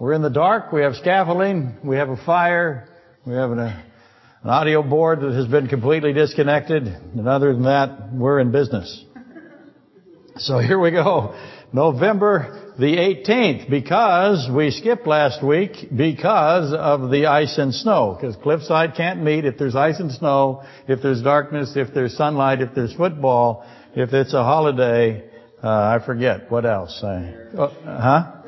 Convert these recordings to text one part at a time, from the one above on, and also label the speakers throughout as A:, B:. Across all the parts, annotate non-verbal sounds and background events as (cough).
A: We're in the dark. We have scaffolding. We have a fire. We have an, an audio board that has been completely disconnected. And other than that, we're in business. (laughs) So here we go. November the 18th, because we skipped last week because of the ice and snow. Because Cliffside can't meet if there's ice and snow, if there's darkness, if there's sunlight, if there's football, if it's a holiday. Uh, I forget what else. Oh, huh?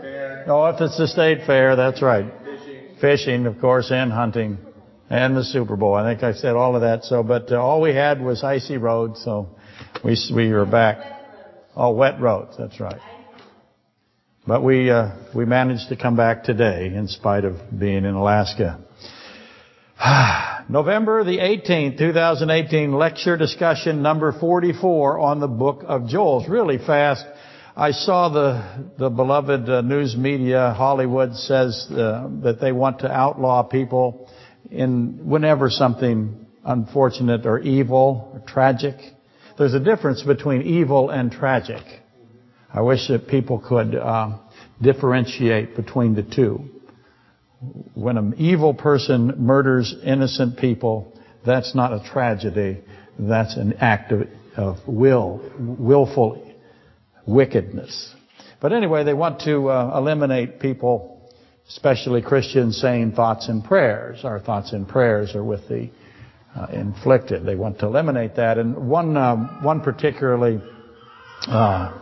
A: Oh, if it's the state fair, that's right. Fishing. Fishing, of course, and hunting, and the Super Bowl. I think I said all of that. So, but uh, all we had was icy roads, so we we were back. Oh, wet roads. That's right. But we uh, we managed to come back today in spite of being in Alaska. (sighs) November the 18th, 2018, lecture discussion number 44 on the book of Joel. It's really fast. I saw the the beloved uh, news media, Hollywood, says uh, that they want to outlaw people in whenever something unfortunate or evil or tragic. There's a difference between evil and tragic. I wish that people could uh, differentiate between the two. When an evil person murders innocent people, that's not a tragedy. That's an act of, of will, willful wickedness. But anyway, they want to uh, eliminate people, especially Christians, saying thoughts and prayers. Our thoughts and prayers are with the uh, inflicted. They want to eliminate that. And one, um, one particularly, uh,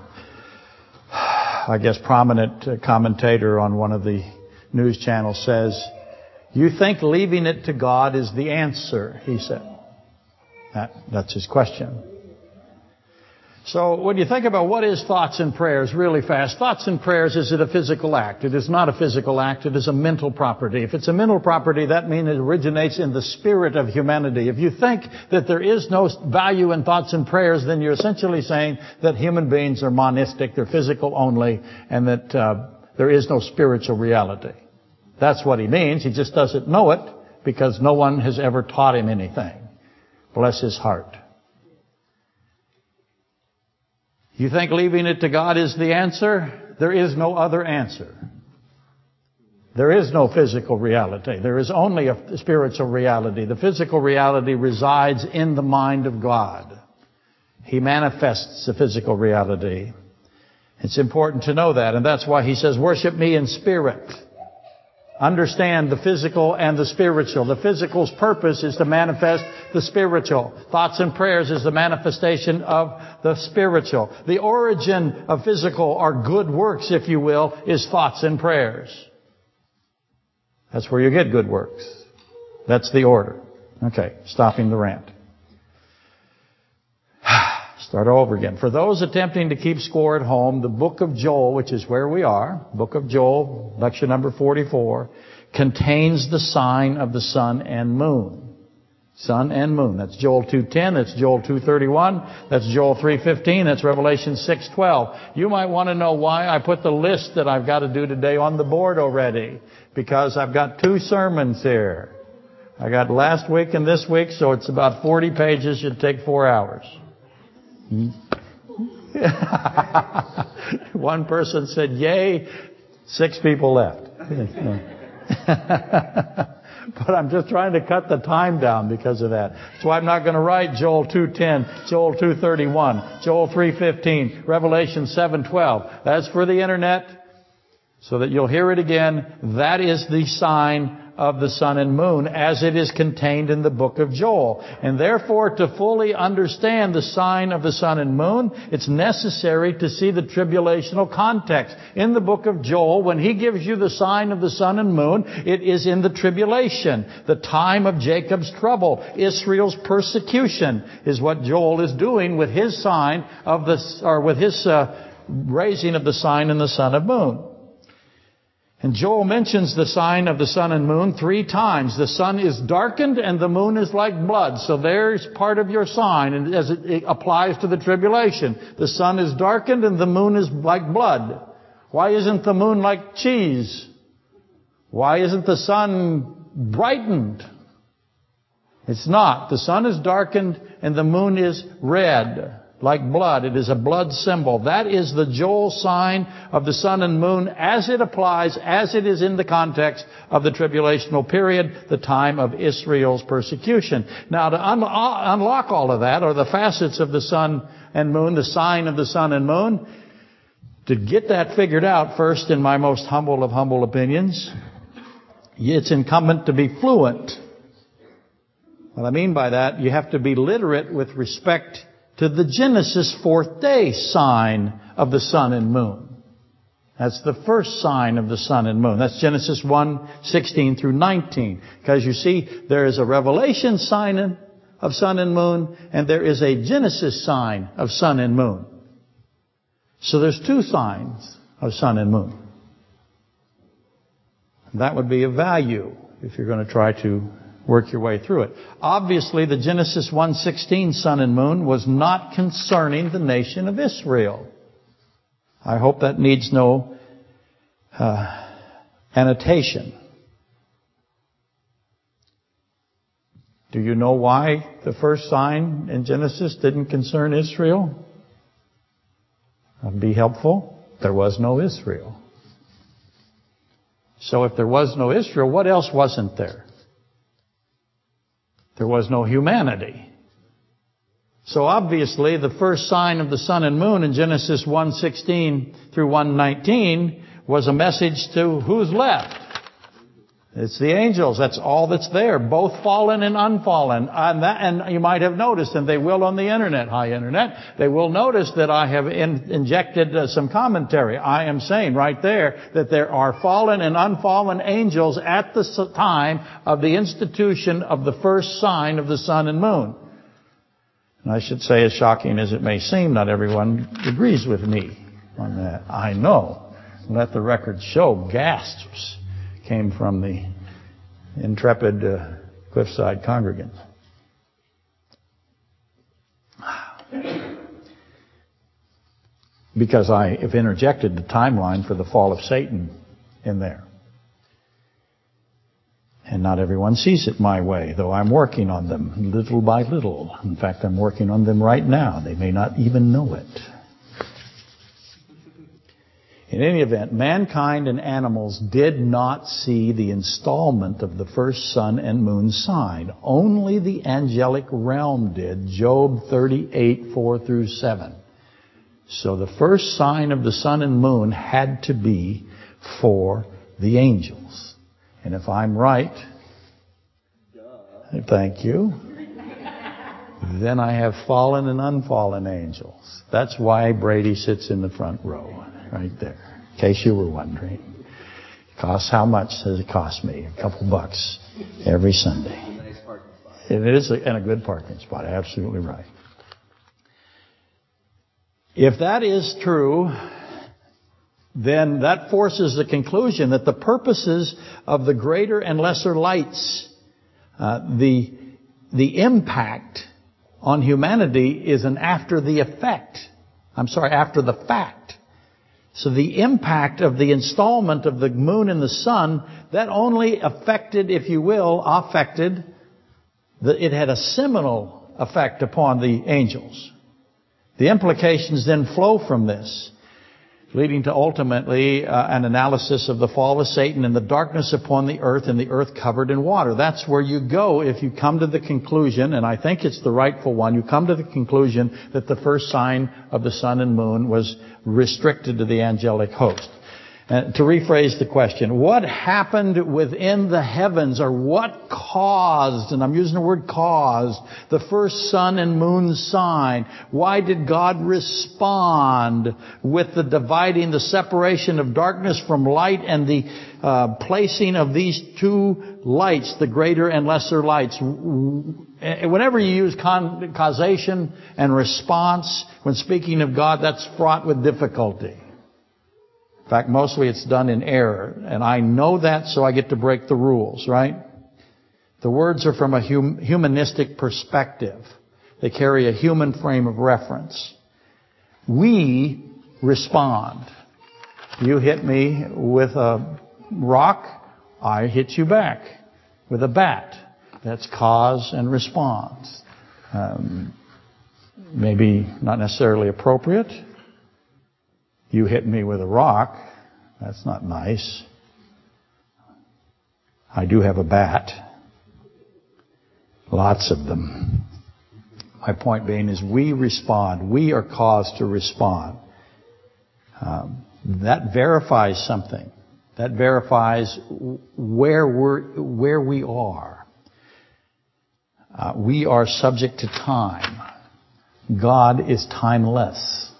A: I guess, prominent uh, commentator on one of the news channels says, "You think leaving it to God is the answer?" He said. That, that's his question. So when you think about what is thoughts and prayers really fast, thoughts and prayers, is it a physical act? It is not a physical act, it is a mental property. If it's a mental property, that means it originates in the spirit of humanity. If you think that there is no value in thoughts and prayers, then you're essentially saying that human beings are monistic, they're physical only, and that uh, there is no spiritual reality. That's what he means. He just doesn't know it because no one has ever taught him anything. Bless his heart. You think leaving it to God is the answer? There is no other answer. There is no physical reality. There is only a spiritual reality. The physical reality resides in the mind of God. He manifests the physical reality. It's important to know that, and that's why he says, worship me in spirit understand the physical and the spiritual. The physical's purpose is to manifest the spiritual. Thoughts and prayers is the manifestation of the spiritual. The origin of physical or good works, if you will, is thoughts and prayers. That's where you get good works. That's the order. Okay, stopping the rant. Start over again. For those attempting to keep score at home, the book of Joel, which is where we are, book of Joel, lecture number 44, contains the sign of the sun and moon. Sun and moon. That's Joel 2.10, that's Joel 2.31, that's Joel 3.15, that's Revelation 6.12. You might want to know why I put the list that I've got to do today on the board already. Because I've got two sermons here. I got last week and this week, so it's about 40 pages, should take four hours. Hmm? (laughs) One person said, yay. Six people left. (laughs) but I'm just trying to cut the time down because of that. So I'm not going to write Joel 2.10, Joel 2.31, Joel 3.15, Revelation 7.12. That's for the internet so that you'll hear it again. That is the sign of the sun and moon as it is contained in the book of Joel. And therefore, to fully understand the sign of the sun and moon, it's necessary to see the tribulational context. In the book of Joel, when he gives you the sign of the sun and moon, it is in the tribulation, the time of Jacob's trouble. Israel's persecution is what Joel is doing with his sign of the, or with his uh, raising of the sign and the sun and moon. And Joel mentions the sign of the sun and moon three times. The sun is darkened and the moon is like blood. So there's part of your sign and as it applies to the tribulation. The sun is darkened and the moon is like blood. Why isn't the moon like cheese? Why isn't the sun brightened? It's not. The sun is darkened and the moon is red. Like blood. It is a blood symbol. That is the Joel sign of the sun and moon as it applies, as it is in the context of the tribulational period, the time of Israel's persecution. Now to un- uh, unlock all of that, or the facets of the sun and moon, the sign of the sun and moon, to get that figured out first in my most humble of humble opinions, it's incumbent to be fluent. What I mean by that, you have to be literate with respect to the Genesis fourth day sign of the sun and moon. That's the first sign of the sun and moon. That's Genesis 1, 16 through 19. Because you see, there is a revelation sign of sun and moon, and there is a Genesis sign of sun and moon. So there's two signs of sun and moon. That would be of value if you're going to try to work your way through it. Obviously, the Genesis 1:16 sun and moon was not concerning the nation of Israel. I hope that needs no uh, annotation. Do you know why the first sign in Genesis didn't concern Israel? That'd be helpful. There was no Israel. So if there was no Israel, what else wasn't there? There was no humanity. So obviously the first sign of the sun and moon in Genesis 1:16 through 1:19 was a message to who's left. It's the angels. That's all that's there. Both fallen and unfallen. And, that, and, you might have noticed, and they will on the internet, hi internet, they will notice that I have in, injected uh, some commentary. I am saying right there that there are fallen and unfallen angels at the time of the institution of the first sign of the sun and moon. And I should say, as shocking as it may seem, not everyone agrees with me on that. I know. Let the record show gasps came from the intrepid uh, Cliffside congregants. Because I have interjected the timeline for the fall of Satan in there. And not everyone sees it my way, though I'm working on them little by little. In fact, I'm working on them right now. They may not even know it. In any event, mankind and animals did not see the installment of the first sun and moon sign. Only the angelic realm did. Job 38, 4 through 7. So the first sign of the sun and moon had to be for the angels. And if I'm right, thank you, then I have fallen and unfallen angels. That's why Brady sits in the front row right there. In case you were wondering. It costs how much does it cost me? A couple bucks every Sunday. It is a, and a good parking spot. Absolutely right. If that is true, then that forces the conclusion that the purposes of the greater and lesser lights, uh, the the impact on humanity is an after the effect. I'm sorry, after the fact. So the impact of the installment of the moon and the sun, that only affected, if you will, affected, the, it had a seminal effect upon the angels. The implications then flow from this leading to ultimately uh, an analysis of the fall of Satan and the darkness upon the earth and the earth covered in water. That's where you go if you come to the conclusion, and I think it's the rightful one, you come to the conclusion that the first sign of the sun and moon was restricted to the angelic host. Uh, to rephrase the question, what happened within the heavens or what caused, and I'm using the word caused, the first sun and moon sign? Why did God respond with the dividing, the separation of darkness from light and the uh, placing of these two lights, the greater and lesser lights? Whenever you use con- causation and response when speaking of God, that's fraught with difficulty. In fact, mostly it's done in error. And I know that, so I get to break the rules, right? The words are from a hum- humanistic perspective. They carry a human frame of reference. We respond. You hit me with a rock, I hit you back with a bat. That's cause and response. Um, maybe not necessarily appropriate. You hit me with a rock. That's not nice. I do have a bat. Lots of them. My point being is we respond. We are caused to respond. Um, that verifies something. That verifies where we're, where we are. Uh, we are subject to time. God is timeless.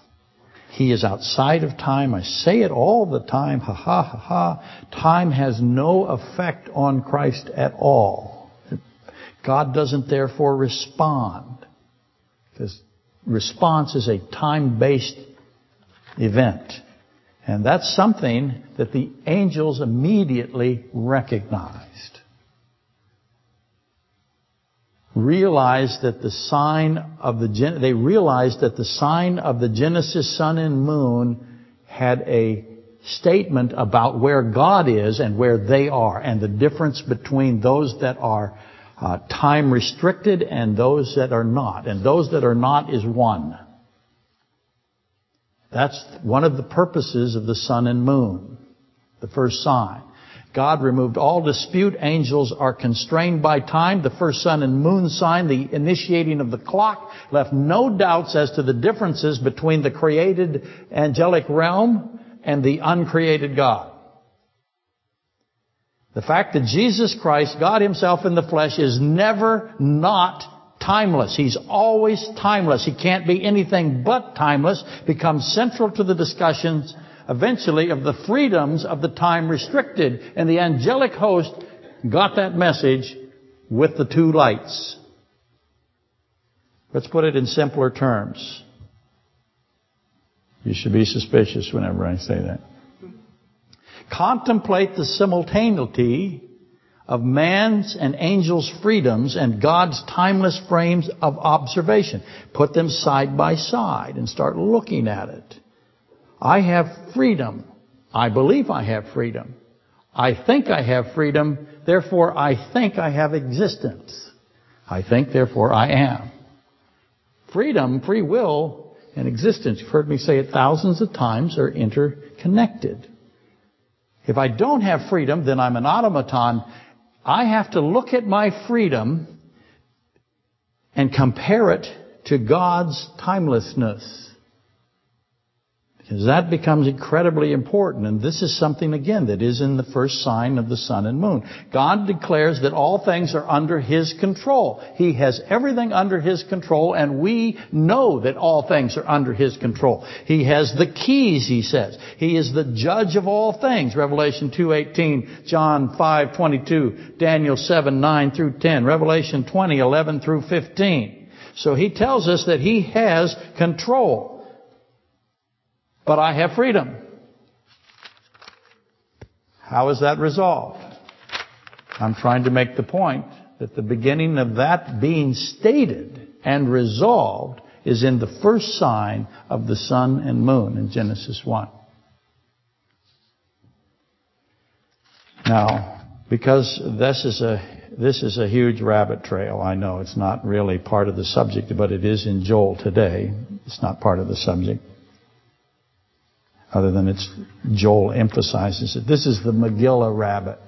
A: He is outside of time. I say it all the time. Ha ha ha ha. Time has no effect on Christ at all. God doesn't therefore respond. Because response is a time-based event. And that's something that the angels immediately recognized. Realized that the sign of the, they realized that the sign of the Genesis sun and moon had a statement about where God is and where they are and the difference between those that are uh, time restricted and those that are not. And those that are not is one. That's one of the purposes of the sun and moon. The first sign. God removed all dispute. Angels are constrained by time. The first sun and moon sign, the initiating of the clock, left no doubts as to the differences between the created angelic realm and the uncreated God. The fact that Jesus Christ, God Himself in the flesh, is never not timeless. He's always timeless. He can't be anything but timeless, becomes central to the discussions eventually of the freedoms of the time restricted. And the angelic host got that message with the two lights. Let's put it in simpler terms. You should be suspicious whenever I say that. Contemplate the simultaneity of man's and angels' freedoms and God's timeless frames of observation. Put them side by side and start looking at it. I have freedom. I believe I have freedom. I think I have freedom, therefore I think I have existence. I think, therefore I am. Freedom, free will, and existence, you've heard me say it thousands of times, are interconnected. If I don't have freedom, then I'm an automaton. I have to look at my freedom and compare it to God's timelessness. Because that becomes incredibly important. And this is something, again, that is in the first sign of the sun and moon. God declares that all things are under His control. He has everything under His control, and we know that all things are under His control. He has the keys, He says. He is the judge of all things. Revelation 2.18, John 5.22, Daniel 7, 9 through 10, Revelation 20, 11 through 15. So He tells us that He has control. But I have freedom. How is that resolved? I'm trying to make the point that the beginning of that being stated and resolved is in the first sign of the sun and moon in Genesis 1. Now, because this is a this is a huge rabbit trail. I know it's not really part of the subject, but it is in Joel today. It's not part of the subject other than it's Joel emphasizes it. This is the Megillah rabbit.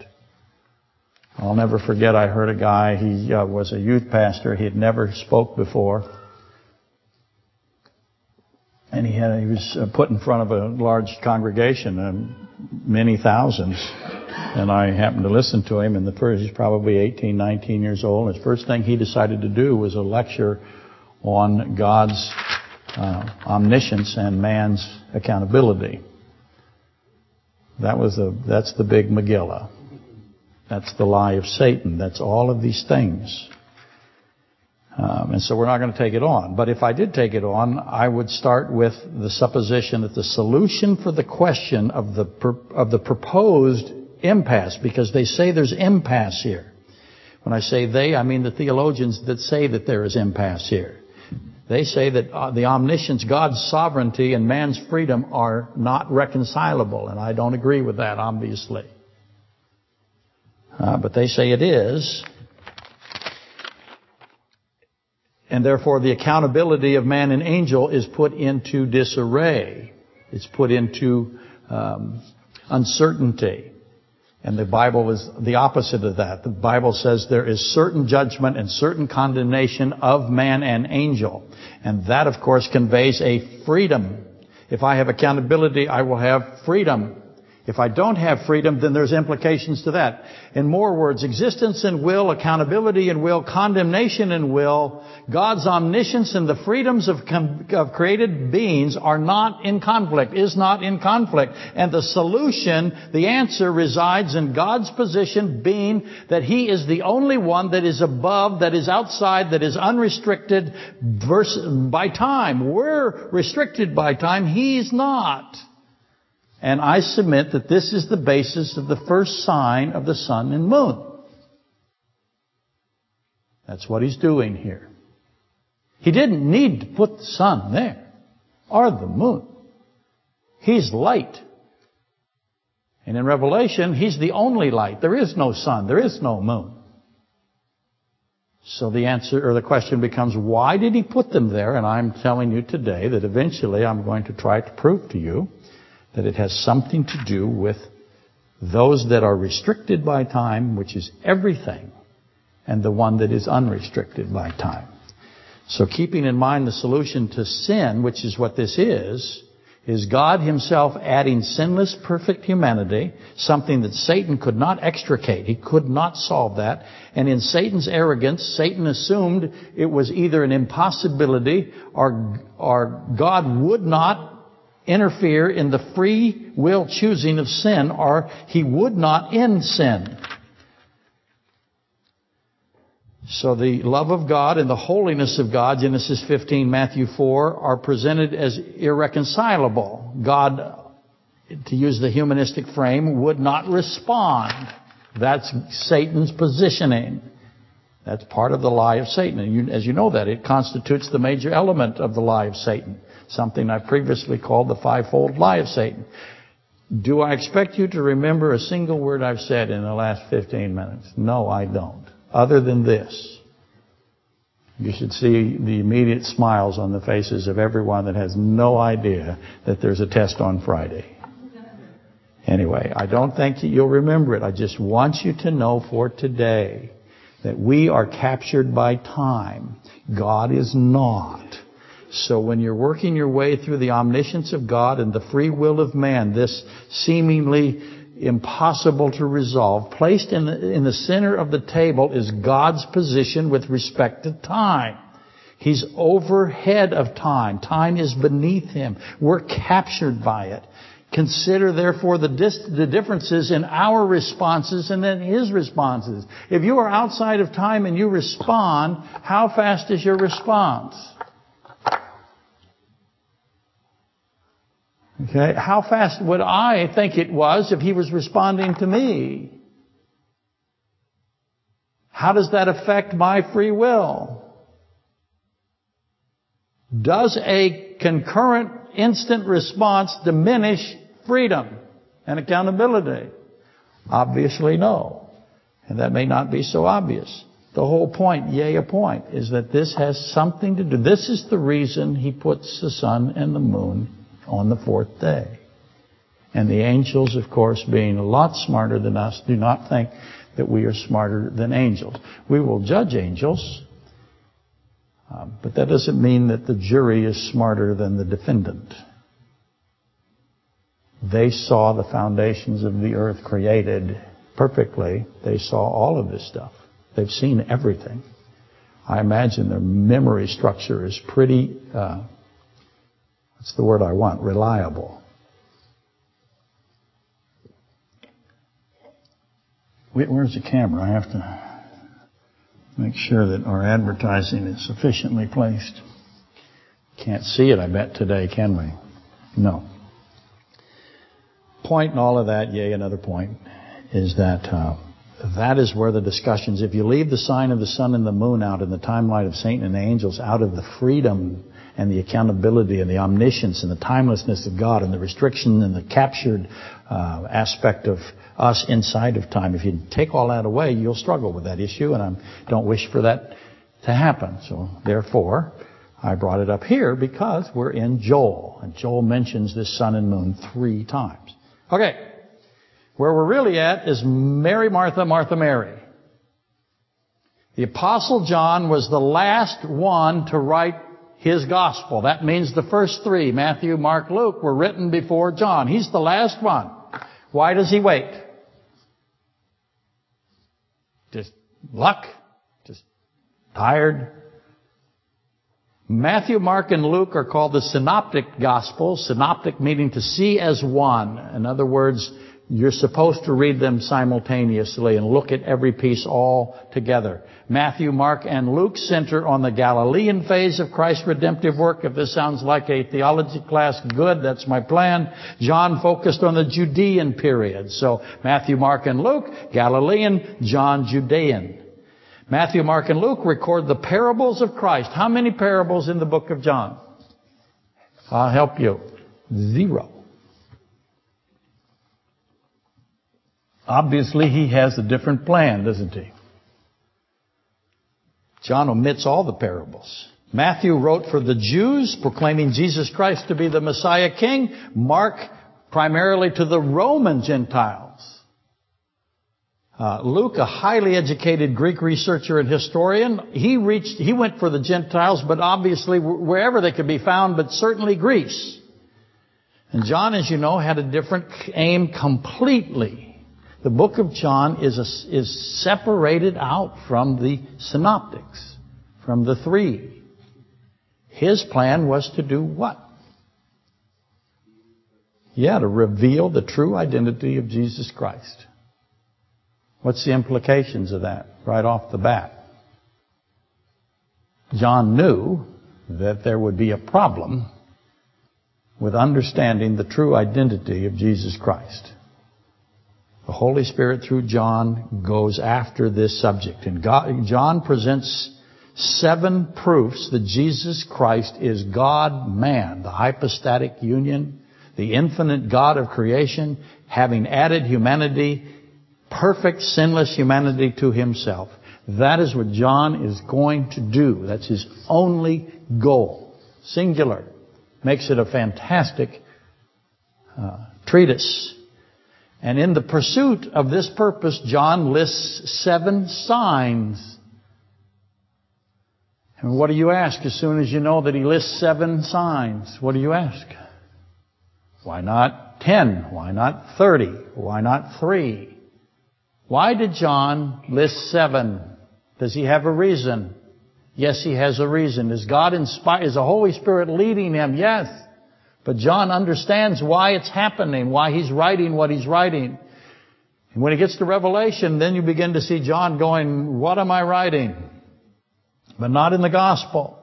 A: I'll never forget. I heard a guy. He uh, was a youth pastor. He had never spoke before, and he had he was uh, put in front of a large congregation, uh, many thousands. And I happened to listen to him. And the first, he's probably 18, 19 years old. His first thing he decided to do was a lecture on God's uh, omniscience and man's accountability. That was the, that's the big Megillah. That's the lie of Satan. That's all of these things. Um, and so we're not going to take it on. But if I did take it on, I would start with the supposition that the solution for the question of the of the proposed impasse, because they say there's impasse here. When I say they, I mean the theologians that say that there is impasse here. They say that uh, the omniscience, God's sovereignty, and man's freedom are not reconcilable, and I don't agree with that, obviously. Uh, but they say it is. And therefore the accountability of man and angel is put into disarray. It's put into um, uncertainty. And the Bible is the opposite of that. The Bible says there is certain judgment and certain condemnation of man and angel. And that, of course, conveys a freedom. If I have accountability, I will have freedom. If I don't have freedom, then there's implications to that. In more words, existence and will, accountability and will, condemnation and will, God's omniscience and the freedoms of, of created beings are not in conflict, is not in conflict. And the solution, the answer resides in God's position being that He is the only one that is above, that is outside, that is unrestricted by time. We're restricted by time. He's not. And I submit that this is the basis of the first sign of the sun and moon. That's what he's doing here. He didn't need to put the sun there or the moon. He's light. And in Revelation, he's the only light. There is no sun. There is no moon. So the answer or the question becomes, why did he put them there? And I'm telling you today that eventually I'm going to try to prove to you that it has something to do with those that are restricted by time, which is everything, and the one that is unrestricted by time. So keeping in mind the solution to sin, which is what this is, is God himself adding sinless, perfect humanity, something that Satan could not extricate. He could not solve that. And in Satan's arrogance, Satan assumed it was either an impossibility or, or God would not interfere in the free will choosing of sin or he would not end sin. So the love of God and the holiness of God, Genesis 15, Matthew 4, are presented as irreconcilable. God, to use the humanistic frame, would not respond. That's Satan's positioning. That's part of the lie of Satan. And you, as you know that, it constitutes the major element of the lie of Satan something I previously called the fivefold lie of Satan. Do I expect you to remember a single word I've said in the last 15 minutes? No, I don't. Other than this. You should see the immediate smiles on the faces of everyone that has no idea that there's a test on Friday. Anyway, I don't think that you'll remember it. I just want you to know for today that we are captured by time. God is not. So when you're working your way through the omniscience of God and the free will of man, this seemingly impossible to resolve, placed in the, in the center of the table is God's position with respect to time. He's overhead of time. Time is beneath him. We're captured by it. Consider therefore the, dis- the differences in our responses and then his responses. If you are outside of time and you respond, how fast is your response? Okay, how fast would I think it was if he was responding to me? How does that affect my free will? Does a concurrent instant response diminish freedom and accountability? Obviously no. And that may not be so obvious. The whole point, yea, a point, is that this has something to do. This is the reason he puts the sun and the moon on the fourth day. And the angels, of course, being a lot smarter than us, do not think that we are smarter than angels. We will judge angels, uh, but that doesn't mean that the jury is smarter than the defendant. They saw the foundations of the earth created perfectly. They saw all of this stuff. They've seen everything. I imagine their memory structure is pretty uh, that's the word I want, reliable. Where's the camera? I have to make sure that our advertising is sufficiently placed. Can't see it, I bet, today, can we? No. Point in all of that, yay, another point, is that uh, that is where the discussions, if you leave the sign of the sun and the moon out in the timeline of Satan and the angels out of the freedom and the accountability and the omniscience and the timelessness of God and the restriction and the captured uh, aspect of us inside of time. If you take all that away, you'll struggle with that issue, and I don't wish for that to happen. So therefore, I brought it up here because we're in Joel. And Joel mentions this sun and moon three times. Okay. Where we're really at is Mary, Martha, Martha, Mary. The apostle John was the last one to write his gospel. That means the first three, Matthew, Mark, Luke, were written before John. He's the last one. Why does he wait? Just luck? Just tired? Matthew, Mark, and Luke are called the synoptic gospels. Synoptic meaning to see as one. In other words, you're supposed to read them simultaneously and look at every piece all together. Matthew, Mark, and Luke center on the Galilean phase of Christ's redemptive work. If this sounds like a theology class, good, that's my plan. John focused on the Judean period. So Matthew, Mark, and Luke, Galilean, John, Judean. Matthew, Mark, and Luke record the parables of Christ. How many parables in the book of John? I'll help you. Zero. Obviously, he has a different plan, doesn't he? John omits all the parables. Matthew wrote for the Jews, proclaiming Jesus Christ to be the Messiah King. Mark primarily to the Roman Gentiles. Uh, Luke, a highly educated Greek researcher and historian, he reached, he went for the Gentiles, but obviously wherever they could be found, but certainly Greece. And John, as you know, had a different aim completely. The book of John is, a, is separated out from the synoptics, from the three. His plan was to do what? Yeah, to reveal the true identity of Jesus Christ. What's the implications of that right off the bat? John knew that there would be a problem with understanding the true identity of Jesus Christ. The Holy Spirit through John goes after this subject. And God, John presents seven proofs that Jesus Christ is God man, the hypostatic union, the infinite God of creation, having added humanity, perfect sinless humanity to himself. That is what John is going to do. That's his only goal. Singular. Makes it a fantastic uh, treatise and in the pursuit of this purpose, John lists seven signs. And what do you ask as soon as you know that he lists seven signs? What do you ask? Why not ten? Why not thirty? Why not three? Why did John list seven? Does he have a reason? Yes, he has a reason. Is God inspired? Is the Holy Spirit leading him? Yes. But John understands why it's happening, why he's writing what he's writing. And when he gets to Revelation, then you begin to see John going, what am I writing? But not in the gospel.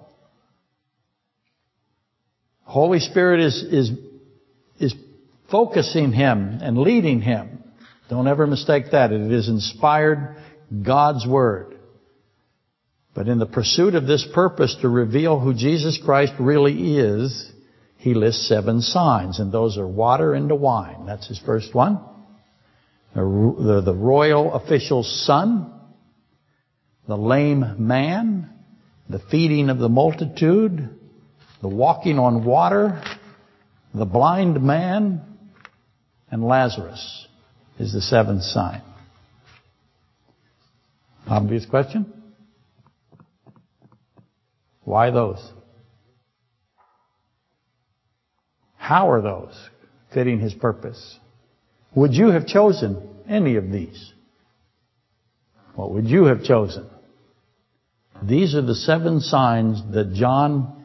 A: Holy Spirit is, is, is focusing him and leading him. Don't ever mistake that. It is inspired God's Word. But in the pursuit of this purpose to reveal who Jesus Christ really is, he lists seven signs, and those are water into wine. That's his first one. The, royal official's son, the lame man, the feeding of the multitude, the walking on water, the blind man, and Lazarus is the seventh sign. Obvious question? Why those? How are those fitting His purpose? Would you have chosen any of these? What would you have chosen? These are the seven signs that John,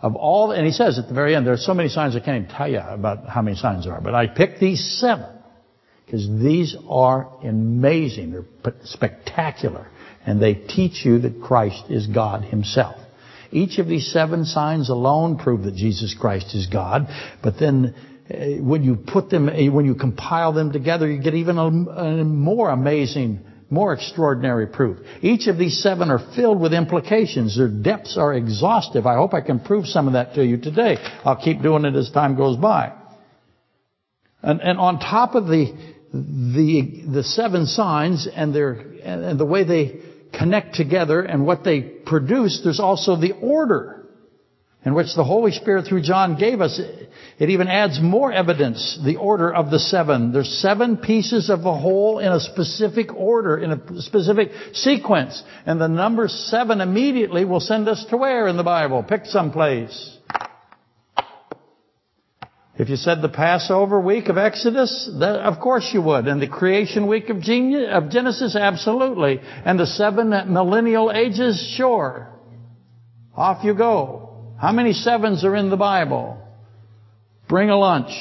A: of all, and he says at the very end, there are so many signs I can't even tell you about how many signs there are, but I picked these seven because these are amazing. They're spectacular. And they teach you that Christ is God Himself. Each of these seven signs alone prove that Jesus Christ is God. But then eh, when you put them, eh, when you compile them together, you get even a, a more amazing, more extraordinary proof. Each of these seven are filled with implications. Their depths are exhaustive. I hope I can prove some of that to you today. I'll keep doing it as time goes by. And, and on top of the, the, the seven signs and their, and the way they connect together and what they produce, there's also the order in which the Holy Spirit through John gave us. It even adds more evidence, the order of the seven. There's seven pieces of a whole in a specific order, in a specific sequence. And the number seven immediately will send us to where in the Bible? Pick some place. If you said the Passover week of Exodus, that, of course you would. And the creation week of Genesis, absolutely. And the seven millennial ages, sure. Off you go. How many sevens are in the Bible? Bring a lunch.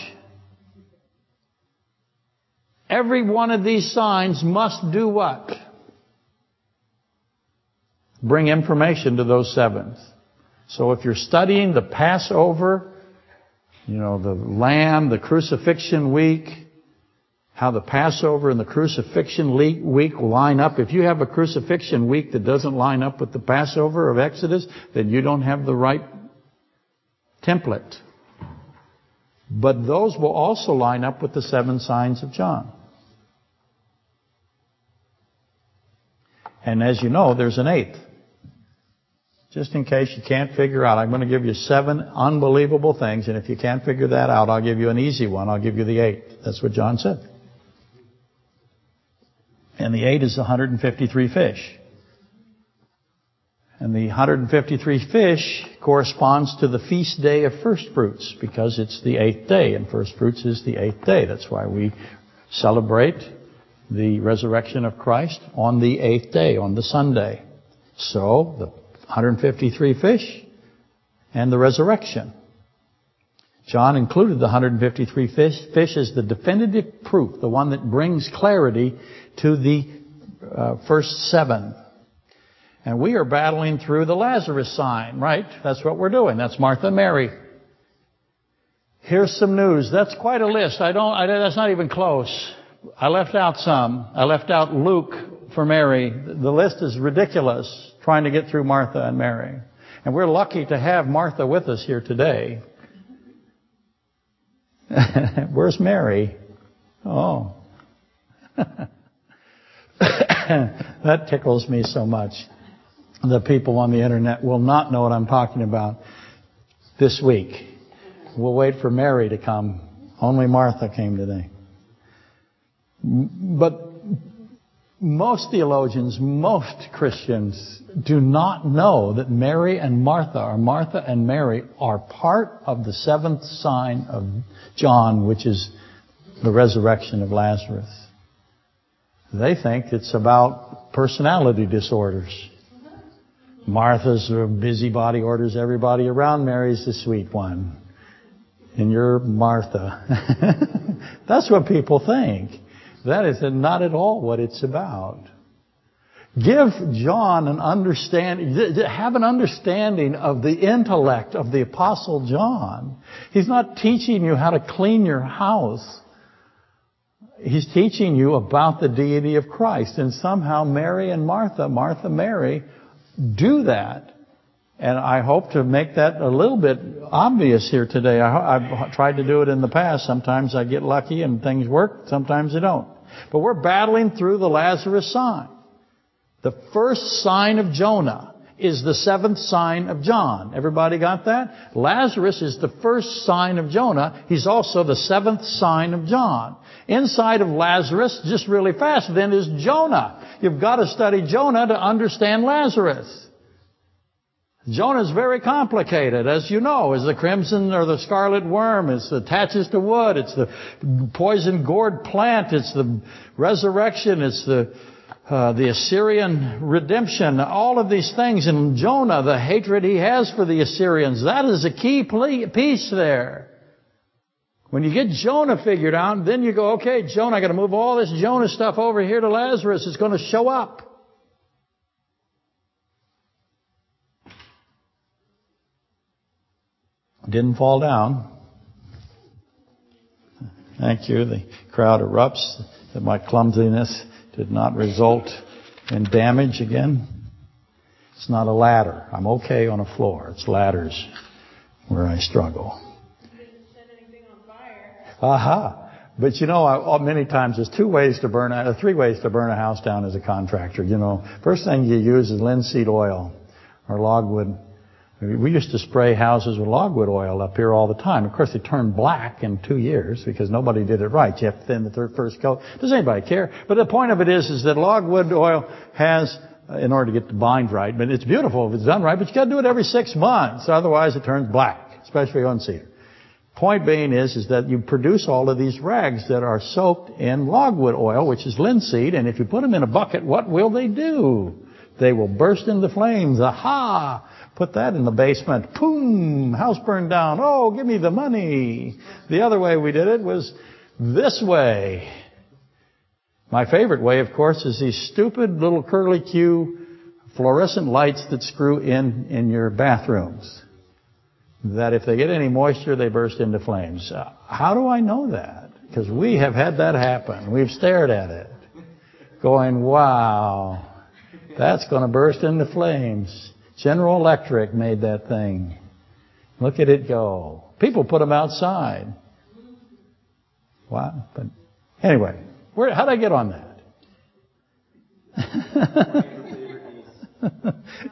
A: Every one of these signs must do what? Bring information to those sevens. So if you're studying the Passover, you know, the lamb, the crucifixion week, how the Passover and the crucifixion week line up. If you have a crucifixion week that doesn't line up with the Passover of Exodus, then you don't have the right template. But those will also line up with the seven signs of John. And as you know, there's an eighth. Just in case you can't figure out, I'm going to give you seven unbelievable things, and if you can't figure that out, I'll give you an easy one. I'll give you the eight. That's what John said. And the eight is 153 fish. And the 153 fish corresponds to the feast day of first fruits because it's the eighth day and first fruits is the eighth day. That's why we celebrate the resurrection of Christ on the eighth day, on the Sunday. So, the 153 fish and the resurrection. John included the 153 fish, fish as the definitive proof, the one that brings clarity to the uh, first seven and we are battling through the Lazarus sign, right? That's what we're doing. That's Martha and Mary. Here's some news. That's quite a list. I don't, I, that's not even close. I left out some. I left out Luke for Mary. The list is ridiculous trying to get through Martha and Mary. And we're lucky to have Martha with us here today. (laughs) Where's Mary? Oh. (laughs) that tickles me so much the people on the internet will not know what I'm talking about this week. We'll wait for Mary to come. Only Martha came today. But most theologians, most Christians do not know that Mary and Martha, or Martha and Mary, are part of the seventh sign of John, which is the resurrection of Lazarus. They think it's about personality disorders. Martha's a busybody, orders everybody around. Mary's the sweet one. And you're Martha. (laughs) That's what people think. That is not at all what it's about. Give John an understanding, have an understanding of the intellect of the apostle John. He's not teaching you how to clean your house. He's teaching you about the deity of Christ. And somehow Mary and Martha, Martha, Mary, do that. And I hope to make that a little bit obvious here today. I, have tried to do it in the past. Sometimes I get lucky and things work. Sometimes they don't. But we're battling through the Lazarus sign. The first sign of Jonah is the seventh sign of John. Everybody got that? Lazarus is the first sign of Jonah. He's also the seventh sign of John. Inside of Lazarus, just really fast, then is Jonah. You've got to study Jonah to understand Lazarus. Jonah is very complicated, as you know. Is the crimson or the scarlet worm. The attaches to wood. It's the poison gourd plant. It's the resurrection. It's the uh, the Assyrian redemption. All of these things in Jonah, the hatred he has for the Assyrians. That is a key piece there. When you get Jonah figured out, then you go, okay, Jonah, I got to move all this Jonah stuff over here to Lazarus. It's going to show up. Didn't fall down. Thank you. The crowd erupts that my clumsiness did not result in damage again. It's not a ladder. I'm okay on a floor. It's ladders where I struggle. Aha. But you know, I, oh, many times there's two ways to burn, or uh, three ways to burn a house down as a contractor. You know, first thing you use is linseed oil or logwood. We used to spray houses with logwood oil up here all the time. Of course, they turned black in two years because nobody did it right. You have to thin the first coat. Does anybody care? But the point of it is, is that logwood oil has, uh, in order to get the bind right, but it's beautiful if it's done right, but you got to do it every six months, otherwise it turns black, especially on cedar. Point being is, is that you produce all of these rags that are soaked in logwood oil, which is linseed, and if you put them in a bucket, what will they do? They will burst into flames. Aha! Put that in the basement. Boom! House burned down. Oh, give me the money. The other way we did it was this way. My favorite way, of course, is these stupid little curly Q fluorescent lights that screw in in your bathrooms that if they get any moisture, they burst into flames. Uh, how do I know that? Because we have had that happen. We've stared at it, going, wow, that's going to burst into flames. General Electric made that thing. Look at it go. People put them outside. Wow. But anyway, where, how did I get on that? (laughs)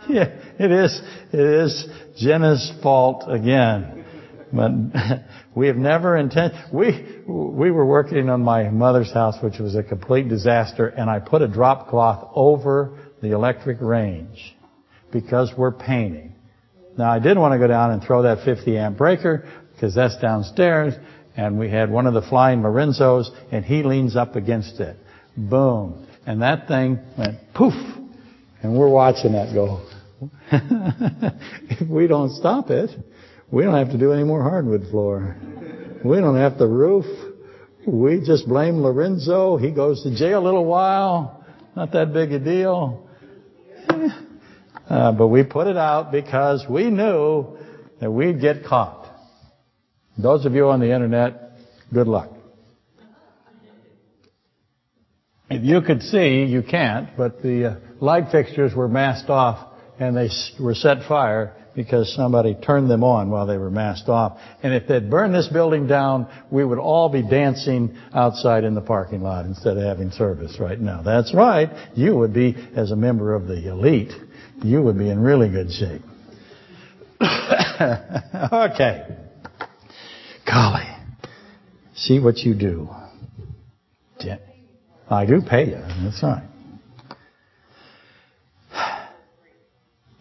A: yeah, it is. It is Jenna's fault again. But (laughs) we have never intended. We we were working on my mother's house, which was a complete disaster, and I put a drop cloth over the electric range because we're painting. Now I didn't want to go down and throw that 50 amp breaker because that's downstairs, and we had one of the flying Lorenzos, and he leans up against it. Boom. And that thing went poof and we're watching that go. if (laughs) we don't stop it, we don't have to do any more hardwood floor. We don't have the roof. We just blame Lorenzo. He goes to jail a little while. Not that big a deal. Uh, but we put it out because we knew that we'd get caught. Those of you on the internet, good luck. If you could see, you can't, but the uh, light fixtures were masked off and they were set fire because somebody turned them on while they were masked off. And if they'd burned this building down, we would all be dancing outside in the parking lot instead of having service right now. That's right. You would be, as a member of the elite, you would be in really good shape. (laughs) okay. Golly. See what you do. I do pay you. That's right.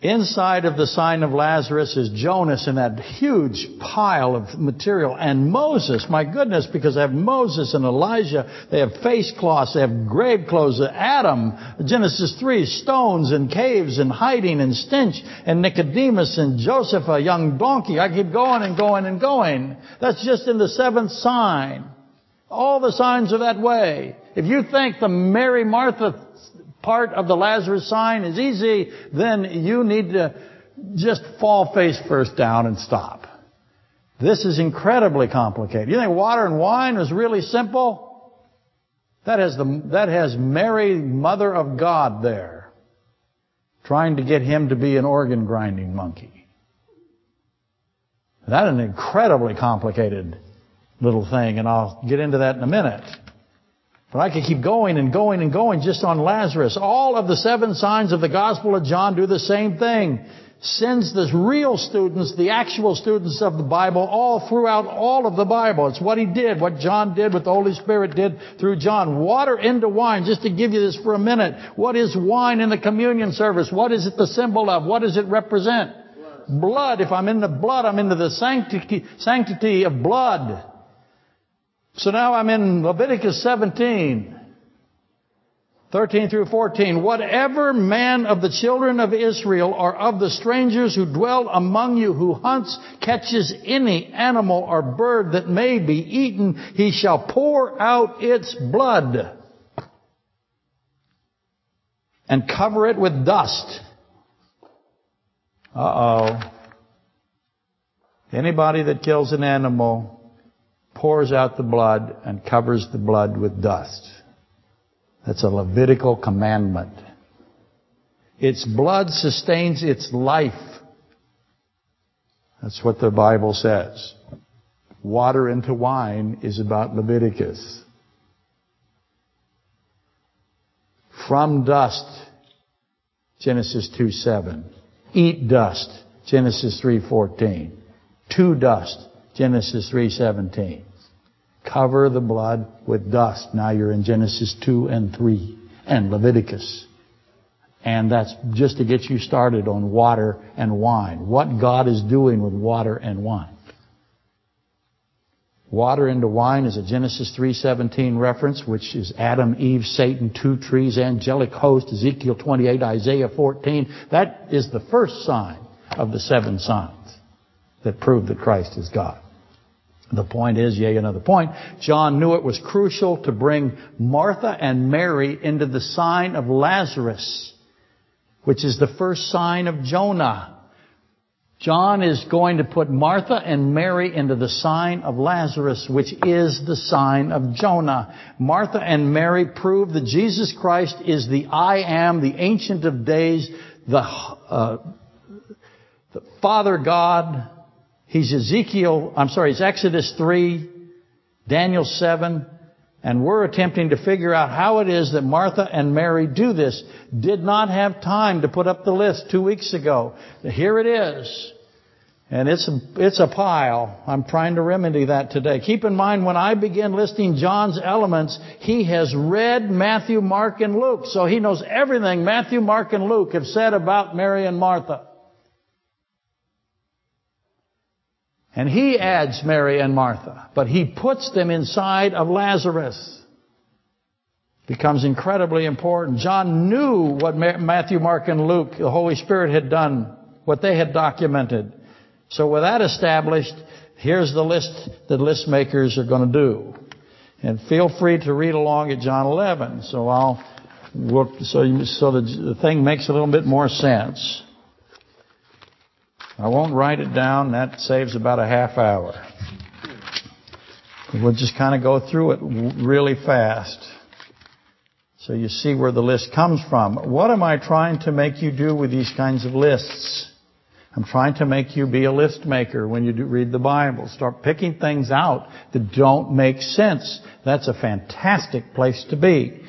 A: Inside of the sign of Lazarus is Jonas in that huge pile of material and Moses. My goodness, because they have Moses and Elijah. They have face cloths. They have grave clothes. Adam, Genesis 3, stones and caves and hiding and stench and Nicodemus and Joseph, a young donkey. I keep going and going and going. That's just in the seventh sign. All the signs are that way. If you think the Mary Martha part of the Lazarus sign is easy, then you need to just fall face first down and stop. This is incredibly complicated. You think water and wine is really simple? That has the, that has Mary, Mother of God there, trying to get him to be an organ grinding monkey. That's an incredibly complicated little thing, and I'll get into that in a minute. But I could keep going and going and going just on Lazarus. All of the seven signs of the Gospel of John do the same thing. Sends the real students, the actual students of the Bible, all throughout all of the Bible. It's what he did, what John did, what the Holy Spirit did through John. Water into wine, just to give you this for a minute. What is wine in the communion service? What is it the symbol of? What does it represent? Blood. blood. If I'm in the blood, I'm into the sanctity, sanctity of blood. So now I'm in Leviticus 17. 13 through 14. Whatever man of the children of Israel or of the strangers who dwell among you who hunts, catches any animal or bird that may be eaten, he shall pour out its blood and cover it with dust. Uh oh. Anybody that kills an animal pours out the blood and covers the blood with dust. That's a Levitical commandment. Its blood sustains its life. That's what the Bible says. water into wine is about Leviticus. From dust, Genesis 2 7. Eat dust, Genesis 3 14. To dust, Genesis 3 17. Cover the blood with dust. Now you're in Genesis 2 and 3 and Leviticus. And that's just to get you started on water and wine. What God is doing with water and wine. Water into wine is a Genesis 3.17 reference, which is Adam, Eve, Satan, two trees, angelic host, Ezekiel 28, Isaiah 14. That is the first sign of the seven signs that prove that Christ is God. The point is, yea, another point, John knew it was crucial to bring Martha and Mary into the sign of Lazarus, which is the first sign of Jonah. John is going to put Martha and Mary into the sign of Lazarus, which is the sign of Jonah. Martha and Mary prove that Jesus Christ is the I am, the Ancient of Days, the, uh, the Father God, He's Ezekiel, I'm sorry, it's Exodus 3, Daniel 7, and we're attempting to figure out how it is that Martha and Mary do this. Did not have time to put up the list two weeks ago. Here it is. And it's it's a pile. I'm trying to remedy that today. Keep in mind when I begin listing John's elements, he has read Matthew, Mark, and Luke. So he knows everything Matthew, Mark, and Luke have said about Mary and Martha. And he adds Mary and Martha, but he puts them inside of Lazarus. Becomes incredibly important. John knew what Matthew, Mark, and Luke, the Holy Spirit had done, what they had documented. So with that established, here's the list that list makers are going to do. And feel free to read along at John 11. So I'll work, so, you, so the, the thing makes a little bit more sense. I won't write it down. That saves about a half hour. We'll just kind of go through it really fast. So you see where the list comes from. What am I trying to make you do with these kinds of lists? I'm trying to make you be a list maker when you read the Bible. Start picking things out that don't make sense. That's a fantastic place to be.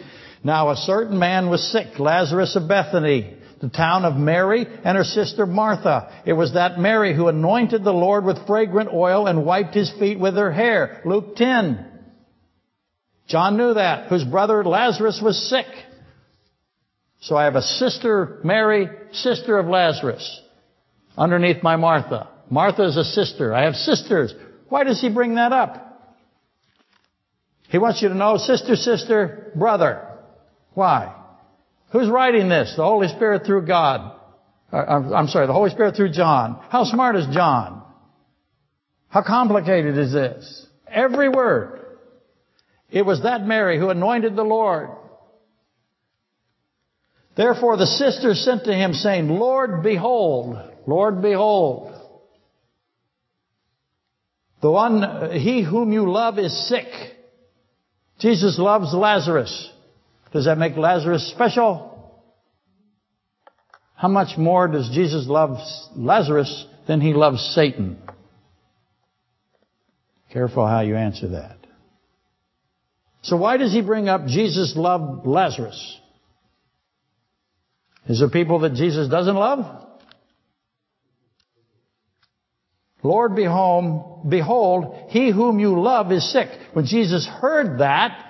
A: Now a certain man was sick, Lazarus of Bethany, the town of Mary and her sister Martha. It was that Mary who anointed the Lord with fragrant oil and wiped his feet with her hair. Luke 10. John knew that, whose brother Lazarus was sick. So I have a sister, Mary, sister of Lazarus, underneath my Martha. Martha is a sister. I have sisters. Why does he bring that up? He wants you to know sister, sister, brother. Why? Who's writing this? The Holy Spirit through God. Uh, I'm sorry, the Holy Spirit through John. How smart is John? How complicated is this? Every word. It was that Mary who anointed the Lord. Therefore the sisters sent to him saying, Lord, behold, Lord, behold. The one, he whom you love is sick. Jesus loves Lazarus. Does that make Lazarus special? How much more does Jesus love Lazarus than he loves Satan? Careful how you answer that. So why does he bring up Jesus loved Lazarus? Is there people that Jesus doesn't love? Lord, behold, behold, he whom you love is sick. When Jesus heard that,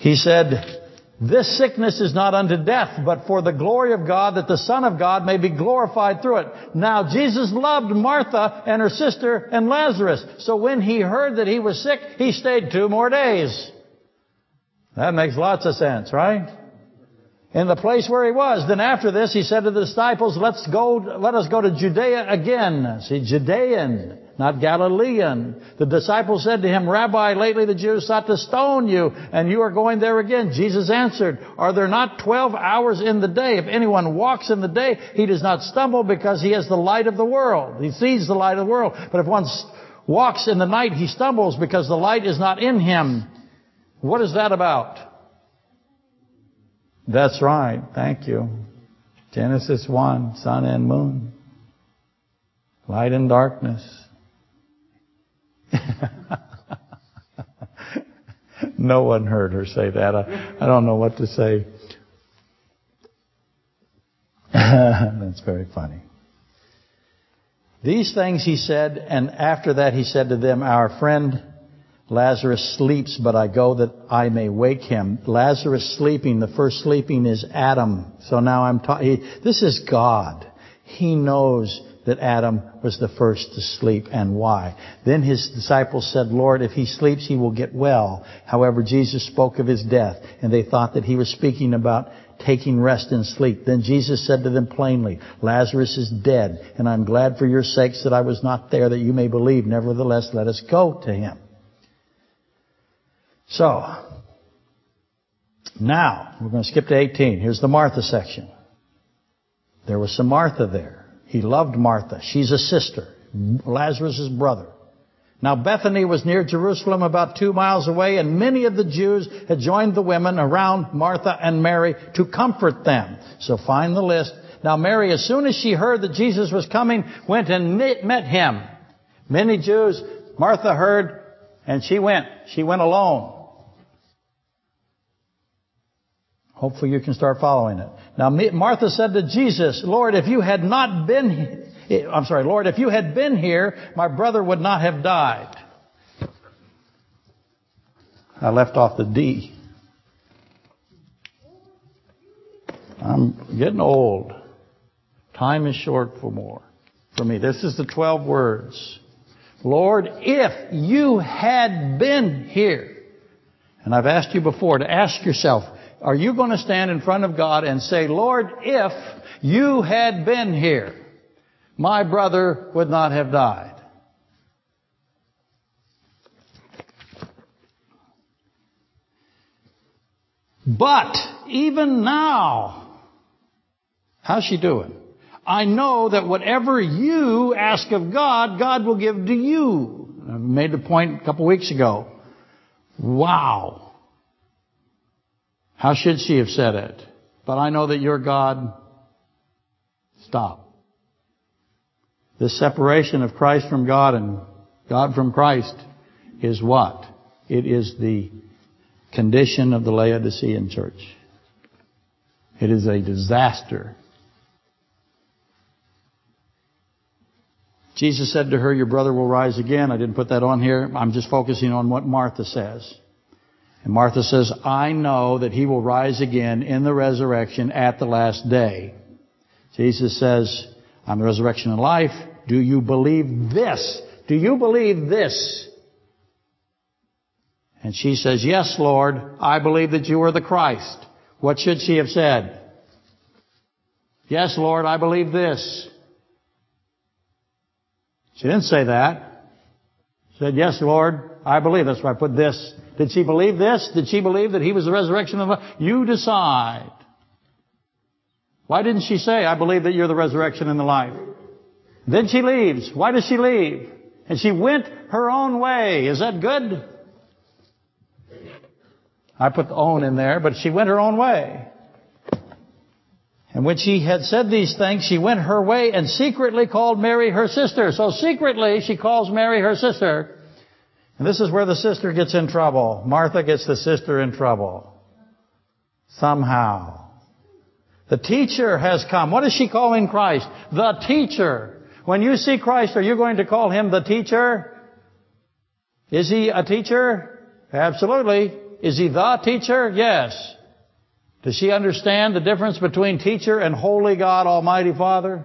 A: He said, this sickness is not unto death, but for the glory of God, that the Son of God may be glorified through it. Now, Jesus loved Martha and her sister and Lazarus. So when he heard that he was sick, he stayed two more days. That makes lots of sense, right? In the place where he was. Then after this, he said to the disciples, let's go, let us go to Judea again. See, Judean not Galilean. The disciples said to him, Rabbi, lately the Jews sought to stone you, and you are going there again. Jesus answered, Are there not twelve hours in the day? If anyone walks in the day, he does not stumble because he has the light of the world. He sees the light of the world. But if one walks in the night, he stumbles because the light is not in him. What is that about? That's right. Thank you. Genesis 1, sun and moon. Light and darkness. (laughs) no one heard her say that. I, I don't know what to say. (laughs) That's very funny. These things he said, and after that he said to them, Our friend Lazarus sleeps, but I go that I may wake him. Lazarus sleeping, the first sleeping is Adam. So now I'm talking, this is God. He knows that Adam was the first to sleep and why. Then his disciples said, Lord, if he sleeps, he will get well. However, Jesus spoke of his death, and they thought that he was speaking about taking rest and sleep. Then Jesus said to them plainly, Lazarus is dead, and I'm glad for your sakes that I was not there that you may believe. Nevertheless, let us go to him. So, now, we're going to skip to 18. Here's the Martha section. There was some Martha there. He loved Martha. She's a sister. Lazarus' brother. Now Bethany was near Jerusalem about two miles away and many of the Jews had joined the women around Martha and Mary to comfort them. So find the list. Now Mary, as soon as she heard that Jesus was coming, went and met him. Many Jews, Martha heard and she went. She went alone. Hopefully you can start following it. Now Martha said to Jesus, Lord, if you had not been eh, I'm sorry, Lord, if you had been here, my brother would not have died. I left off the D. I'm getting old. Time is short for more. For me, this is the 12 words. Lord, if you had been here, and I've asked you before to ask yourself, are you going to stand in front of God and say, Lord, if you had been here, my brother would not have died. But even now, how's she doing? I know that whatever you ask of God, God will give to you. I made the point a couple weeks ago. Wow. How should she have said it? But I know that your God. Stop. The separation of Christ from God and God from Christ is what? It is the condition of the Laodicean church. It is a disaster. Jesus said to her, Your brother will rise again. I didn't put that on here. I'm just focusing on what Martha says. And Martha says, I know that he will rise again in the resurrection at the last day. Jesus says, I'm the resurrection and life. Do you believe this? Do you believe this? And she says, Yes, Lord, I believe that you are the Christ. What should she have said? Yes, Lord, I believe this. She didn't say that. She said, Yes, Lord, I believe. That's why I put this. Did she believe this? Did she believe that He was the resurrection of the You decide. Why didn't she say, I believe that you're the resurrection and the life? Then she leaves. Why does she leave? And she went her own way. Is that good? I put the own in there, but she went her own way. And when she had said these things, she went her way and secretly called Mary her sister. So secretly, she calls Mary her sister. And this is where the sister gets in trouble. Martha gets the sister in trouble. Somehow. The teacher has come. What is she calling Christ? The teacher. When you see Christ, are you going to call Him the teacher? Is He a teacher? Absolutely. Is He the teacher? Yes. Does she understand the difference between teacher and holy God Almighty Father?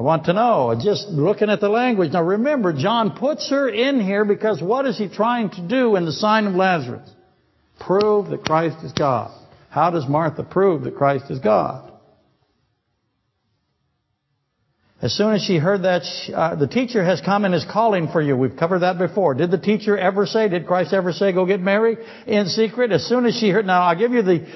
A: I want to know. Just looking at the language. Now remember, John puts her in here because what is he trying to do in the sign of Lazarus? Prove that Christ is God. How does Martha prove that Christ is God? As soon as she heard that, uh, the teacher has come and is calling for you. We've covered that before. Did the teacher ever say, did Christ ever say, go get Mary in secret? As soon as she heard, now I'll give you the,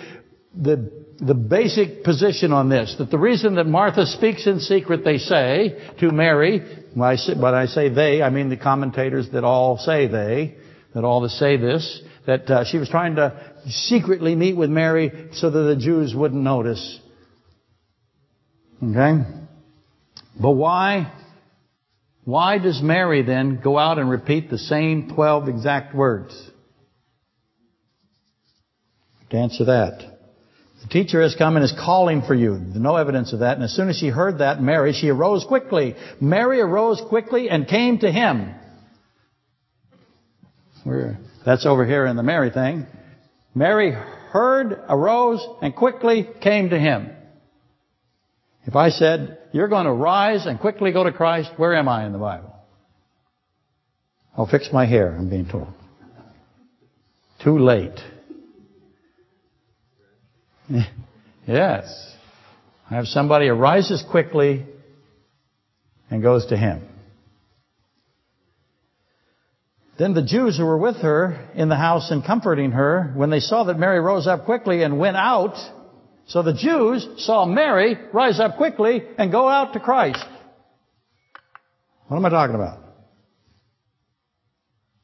A: the, the basic position on this, that the reason that Martha speaks in secret, they say, to Mary, when I say, when I say they, I mean the commentators that all say they, that all say this, that uh, she was trying to secretly meet with Mary so that the Jews wouldn't notice. Okay? But why? Why does Mary then go out and repeat the same 12 exact words? To answer that. The teacher has come and is calling for you. No evidence of that. And as soon as she heard that, Mary, she arose quickly. Mary arose quickly and came to him. that's over here in the Mary thing. Mary heard, arose, and quickly came to him. If I said, you're going to rise and quickly go to Christ, where am I in the Bible? I'll fix my hair, I'm being told. Too late. (laughs) yes. I have somebody arises quickly and goes to him. Then the Jews who were with her in the house and comforting her, when they saw that Mary rose up quickly and went out, so the Jews saw Mary rise up quickly and go out to Christ. What am I talking about?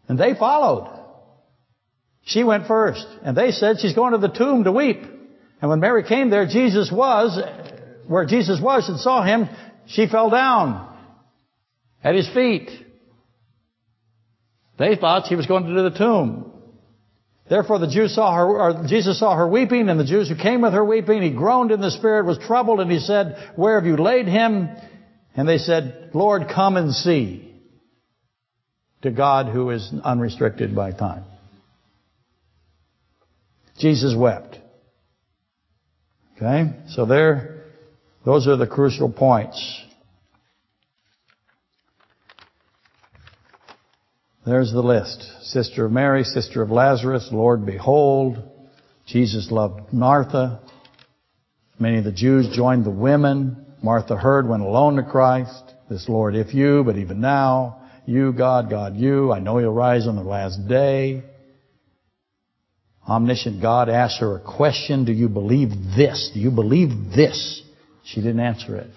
A: And they followed. She went first. And they said she's going to the tomb to weep. And when Mary came there, Jesus was, where Jesus was and saw him, she fell down at his feet. They thought she was going to the tomb. Therefore the Jews saw her, or Jesus saw her weeping, and the Jews who came with her weeping, he groaned in the spirit, was troubled, and he said, Where have you laid him? And they said, Lord, come and see. To God who is unrestricted by time. Jesus wept. Okay? So there, those are the crucial points. There's the list. Sister of Mary, sister of Lazarus, Lord behold. Jesus loved Martha. Many of the Jews joined the women. Martha heard, went alone to Christ. This Lord, if you, but even now, you, God, God, you, I know you'll rise on the last day. Omniscient God asked her a question, do you believe this? Do you believe this? She didn't answer it.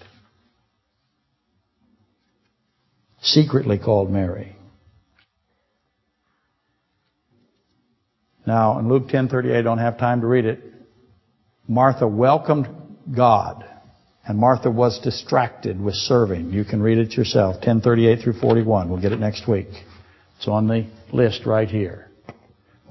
A: Secretly called Mary. Now, in Luke 10:38, I don't have time to read it. Martha welcomed God, and Martha was distracted with serving. You can read it yourself, 10:38 through 41. We'll get it next week. It's on the list right here.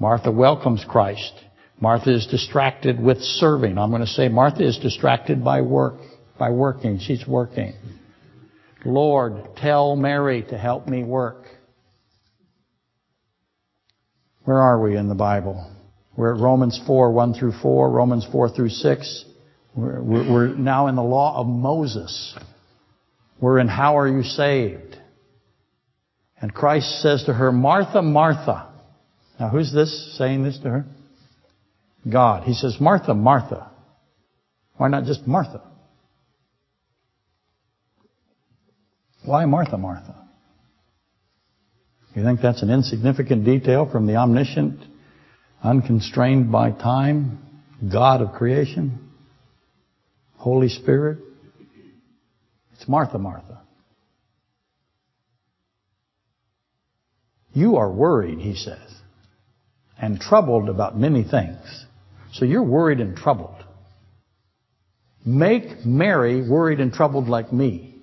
A: Martha welcomes Christ. Martha is distracted with serving. I'm going to say Martha is distracted by work, by working. She's working. Lord, tell Mary to help me work. Where are we in the Bible? We're at Romans 4, 1 through 4, Romans 4 through 6. We're, we're, now in the law of Moses. We're in how are you saved? And Christ says to her, Martha, Martha. Now who's this saying this to her? God. He says, Martha, Martha. Why not just Martha? Why Martha, Martha? You think that's an insignificant detail from the omniscient, unconstrained by time, God of creation, Holy Spirit? It's Martha, Martha. You are worried, he says, and troubled about many things. So you're worried and troubled. Make Mary worried and troubled like me.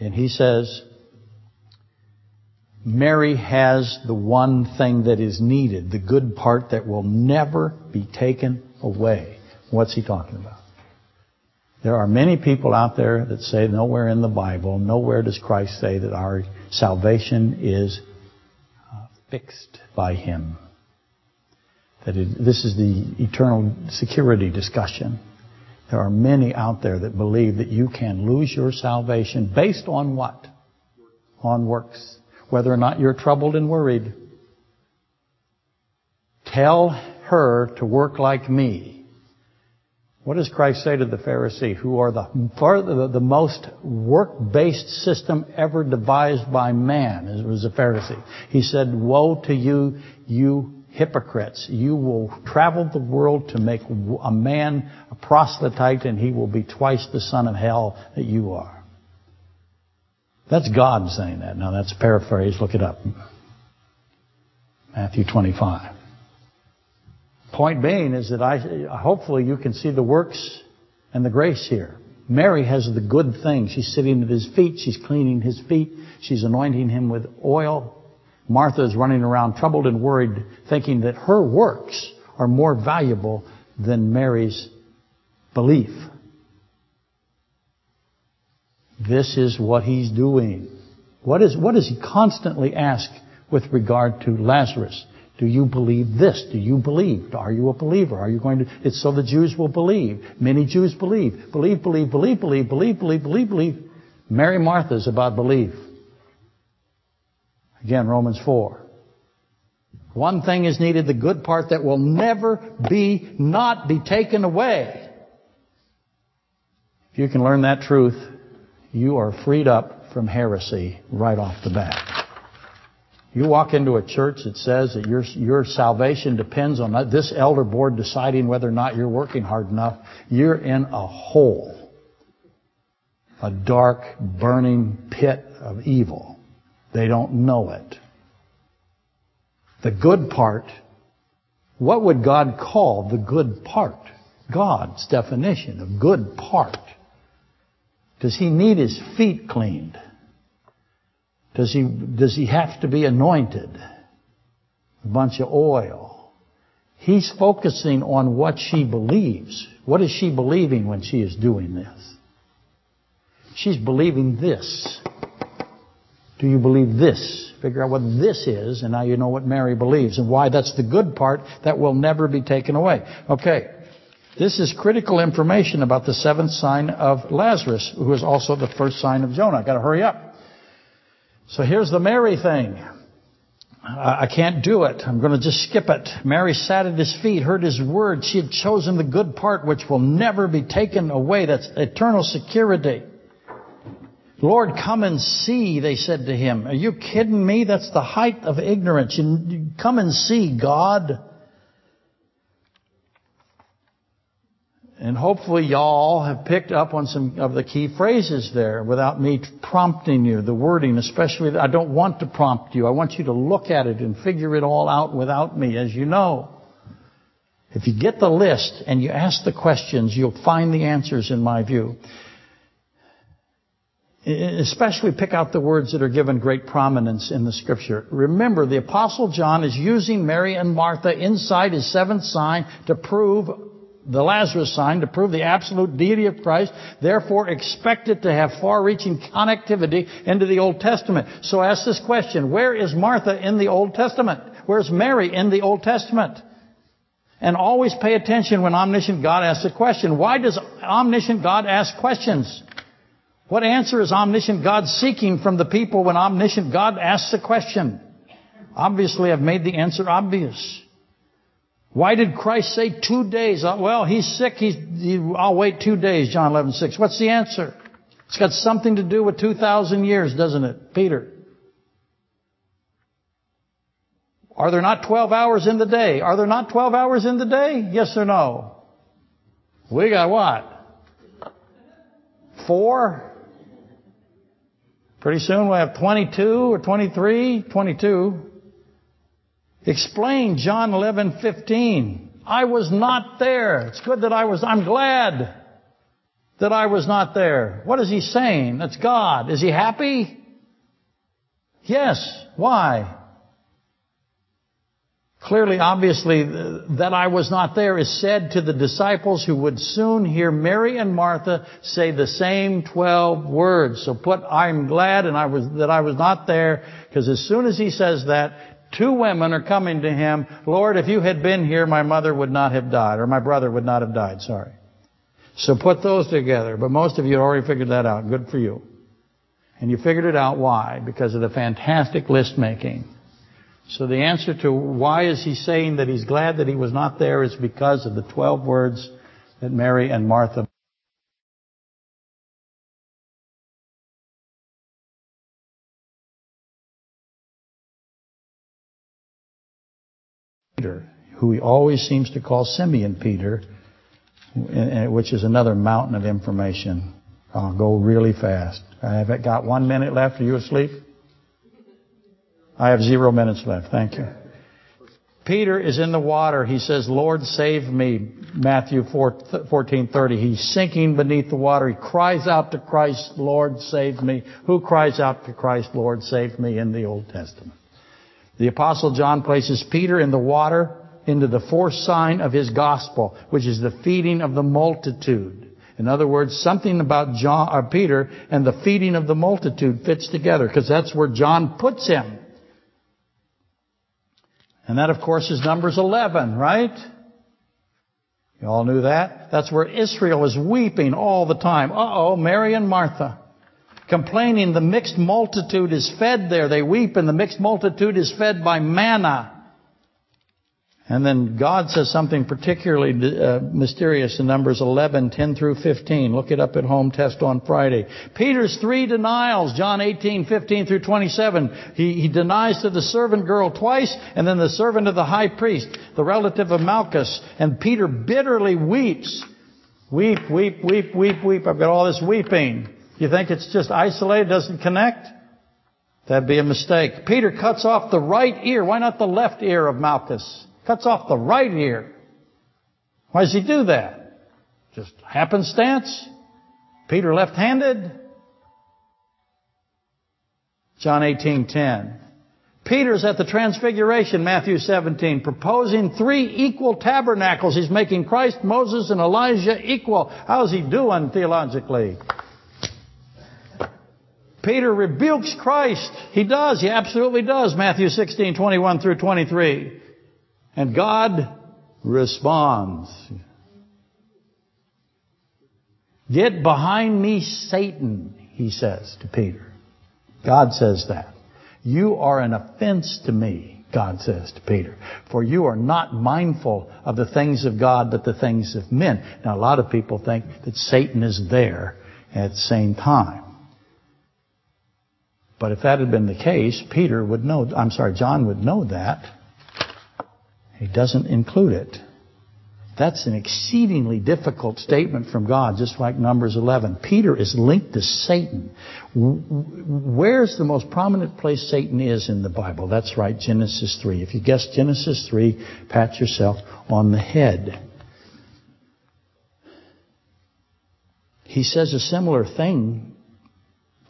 A: And he says, Mary has the one thing that is needed, the good part that will never be taken away. What's he talking about? There are many people out there that say nowhere in the Bible, nowhere does Christ say that our salvation is fixed by Him. That it, this is the eternal security discussion. There are many out there that believe that you can lose your salvation based on what? On works whether or not you're troubled and worried. Tell her to work like me. What does Christ say to the Pharisee, who are the, far, the most work-based system ever devised by man? It was a Pharisee. He said, Woe to you, you hypocrites. You will travel the world to make a man a proselyte and he will be twice the son of hell that you are. That's God saying that. Now that's paraphrase. Look it up. Matthew 25. Point being is that I, hopefully you can see the works and the grace here. Mary has the good thing. She's sitting at his feet. She's cleaning his feet. She's anointing him with oil. Martha is running around troubled and worried, thinking that her works are more valuable than Mary's belief. This is what he's doing. What, is, what does he constantly ask with regard to Lazarus? Do you believe this? Do you believe? Are you a believer? Are you going to? It's so the Jews will believe. Many Jews believe. Believe, believe, believe, believe, believe, believe, believe, believe. Mary Martha is about belief. Again, Romans 4. One thing is needed, the good part that will never be, not be taken away. If you can learn that truth, you are freed up from heresy right off the bat. You walk into a church that says that your, your salvation depends on this elder board deciding whether or not you're working hard enough, you're in a hole. A dark, burning pit of evil. They don't know it. The good part, what would God call the good part? God's definition of good part. Does he need his feet cleaned? Does he, does he have to be anointed? A bunch of oil. He's focusing on what she believes. What is she believing when she is doing this? She's believing this. Do you believe this? Figure out what this is, and now you know what Mary believes and why that's the good part that will never be taken away. Okay. This is critical information about the seventh sign of Lazarus, who is also the first sign of Jonah. I've got to hurry up. So here's the Mary thing. I can't do it. I'm going to just skip it. Mary sat at his feet, heard his word. She had chosen the good part which will never be taken away. That's eternal security. Lord, come and see, they said to him. Are you kidding me? That's the height of ignorance. You come and see God. And hopefully y'all have picked up on some of the key phrases there without me prompting you. The wording, especially, I don't want to prompt you. I want you to look at it and figure it all out without me, as you know. If you get the list and you ask the questions, you'll find the answers in my view. Especially pick out the words that are given great prominence in the scripture. Remember, the apostle John is using Mary and Martha inside his seventh sign to prove the Lazarus sign to prove the absolute deity of Christ, therefore expect it to have far-reaching connectivity into the Old Testament. So ask this question, where is Martha in the Old Testament? Where's Mary in the Old Testament? And always pay attention when omniscient God asks a question. Why does omniscient God ask questions? What answer is omniscient God seeking from the people when omniscient God asks a question? Obviously, I've made the answer obvious. Why did Christ say two days? Uh, well, he's sick. He's, he, I'll wait two days, John 11, 6. What's the answer? It's got something to do with 2,000 years, doesn't it? Peter. Are there not 12 hours in the day? Are there not 12 hours in the day? Yes or no? We got what? Four? Pretty soon we'll have 22 or 23, 22. Explain John 11:15. I was not there. It's good that I was I'm glad that I was not there. What is he saying? That's God. Is he happy? Yes. Why? Clearly, obviously, that I was not there is said to the disciples who would soon hear Mary and Martha say the same 12 words. So put, I'm glad and I was, that I was not there, because as soon as he says that, Two women are coming to him, Lord, if you had been here, my mother would not have died, or my brother would not have died, sorry. So put those together, but most of you already figured that out. Good for you. And you figured it out why? Because of the fantastic list making. So the answer to why is he saying that he's glad that he was not there is because of the 12 words that Mary and Martha who he always seems to call Simeon Peter, eh, eh, which is another mountain of information. I'll go really fast. I have got one minute left. Are you asleep? I have zero minutes left. Thank you. Peter is in the water. He says, Lord, save me. Matthew 14:30. He's sinking beneath the water. He cries out to Christ, Lord, save me. Who cries out to Christ, Lord, save me in the Old Testament? The apostle John places Peter in the water into the fourth sign of his gospel, which is the feeding of the multitude. In other words, something about John or Peter and the feeding of the multitude fits together because that's where John puts him. And that of course is Numbers 11, right? You all knew that? That's where Israel is weeping all the time. Uh-oh, Mary and Martha complaining the mixed multitude is fed there. They weep and the mixed multitude is fed by manna. And then God says something particularly uh, mysterious in Numbers 11, 10 through 15. Look it up at home, test on Friday. Peter's three denials, John 18, 15 through 27. He, he denies to the servant girl twice, and then the servant of the high priest, the relative of Malchus. And Peter bitterly weeps. Weep, weep, weep, weep, weep. I've got all this weeping. You think it's just isolated, doesn't connect? That'd be a mistake. Peter cuts off the right ear. Why not the left ear of Malchus? Cuts off the right ear. Why does he do that? Just happenstance? Peter left-handed? John 18:10. Peter's at the transfiguration, Matthew 17, proposing three equal tabernacles. He's making Christ, Moses, and Elijah equal. How's he doing theologically? Peter rebukes Christ. He does. He absolutely does. Matthew 16, 21 through 23. And God responds. Get behind me, Satan, he says to Peter. God says that. You are an offense to me, God says to Peter. For you are not mindful of the things of God, but the things of men. Now, a lot of people think that Satan is there at the same time. But if that had been the case, Peter would know, I'm sorry, John would know that. He doesn't include it. That's an exceedingly difficult statement from God, just like Numbers 11. Peter is linked to Satan. Where's the most prominent place Satan is in the Bible? That's right, Genesis 3. If you guess Genesis 3, pat yourself on the head. He says a similar thing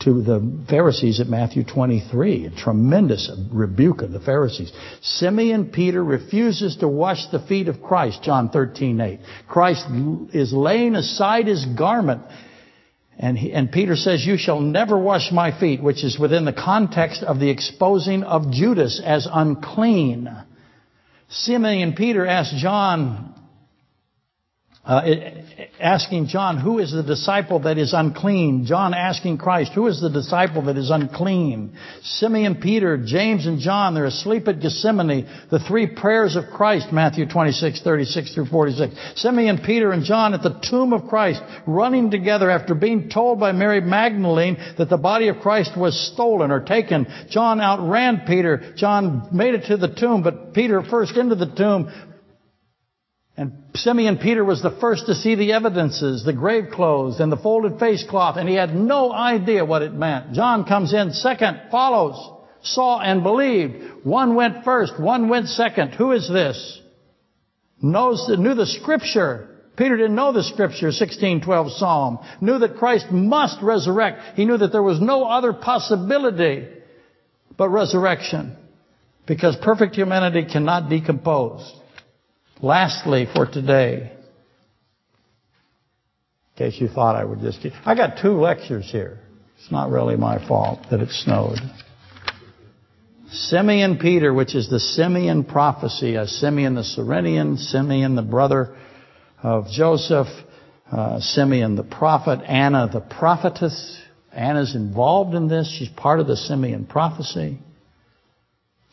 A: to the Pharisees at Matthew 23. A tremendous rebuke of the Pharisees. Simeon Peter refuses to wash the feet of Christ, John 13, 8. Christ is laying aside his garment. And, he, and Peter says, you shall never wash my feet, which is within the context of the exposing of Judas as unclean. Simeon Peter asked John, uh, asking John, who is the disciple that is unclean? John asking Christ, who is the disciple that is unclean? Simeon Peter, James, and John, they're asleep at Gethsemane. The three prayers of Christ, Matthew 26, 36 through 46. Simeon Peter and John at the tomb of Christ, running together after being told by Mary Magdalene that the body of Christ was stolen or taken. John outran Peter. John made it to the tomb, but Peter first into the tomb and Simeon Peter was the first to see the evidences, the grave clothes and the folded face cloth, and he had no idea what it meant. John comes in second, follows, saw and believed. One went first, one went second. Who is this? Knows, knew the scripture. Peter didn't know the scripture, 1612 Psalm. Knew that Christ must resurrect. He knew that there was no other possibility but resurrection. Because perfect humanity cannot decompose. Lastly, for today, in case you thought I would just get, I got two lectures here. It's not really my fault that it snowed. Simeon Peter, which is the Simeon prophecy, as Simeon the Cyrenian, Simeon the brother of Joseph, uh, Simeon the prophet, Anna the prophetess. Anna's involved in this. She's part of the Simeon prophecy.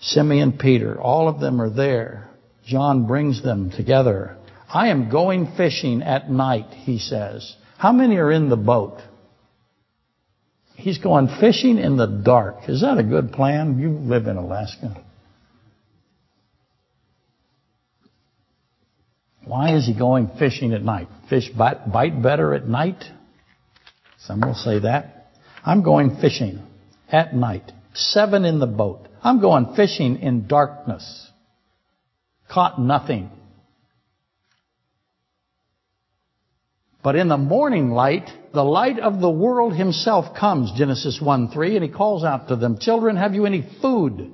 A: Simeon Peter, all of them are there. John brings them together. I am going fishing at night, he says. How many are in the boat? He's going fishing in the dark. Is that a good plan? You live in Alaska. Why is he going fishing at night? Fish bite, bite better at night? Some will say that. I'm going fishing at night. Seven in the boat. I'm going fishing in darkness. Caught nothing. But in the morning light, the light of the world himself comes, Genesis 1 3, and he calls out to them, Children, have you any food?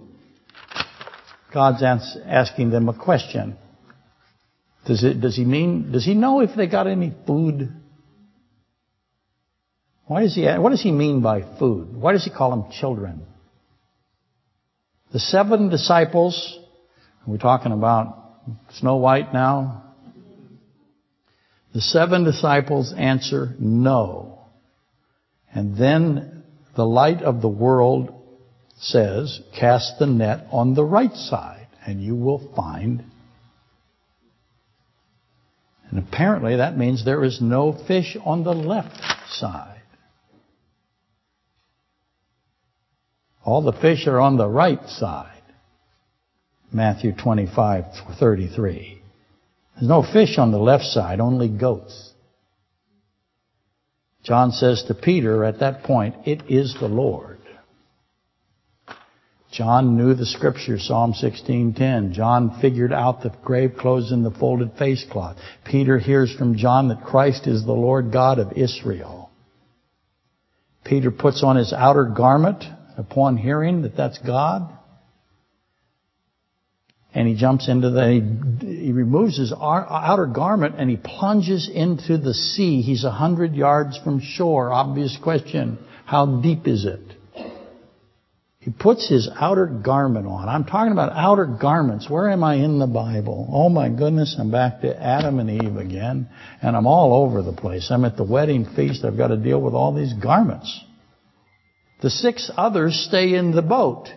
A: God's asking them a question. Does, it, does he mean, does he know if they got any food? Why does he, what does he mean by food? Why does he call them children? The seven disciples, we're talking about Snow White now, the seven disciples answer no. And then the light of the world says, cast the net on the right side and you will find. And apparently that means there is no fish on the left side. All the fish are on the right side. Matthew 25, 33. There's no fish on the left side, only goats. John says to Peter at that point, it is the Lord. John knew the scripture, Psalm 16:10. John figured out the grave clothes and the folded face cloth. Peter hears from John that Christ is the Lord God of Israel. Peter puts on his outer garment upon hearing that that's God. And he jumps into the, he, he removes his outer garment and he plunges into the sea. He's a hundred yards from shore. Obvious question. How deep is it? He puts his outer garment on. I'm talking about outer garments. Where am I in the Bible? Oh my goodness, I'm back to Adam and Eve again. And I'm all over the place. I'm at the wedding feast. I've got to deal with all these garments. The six others stay in the boat.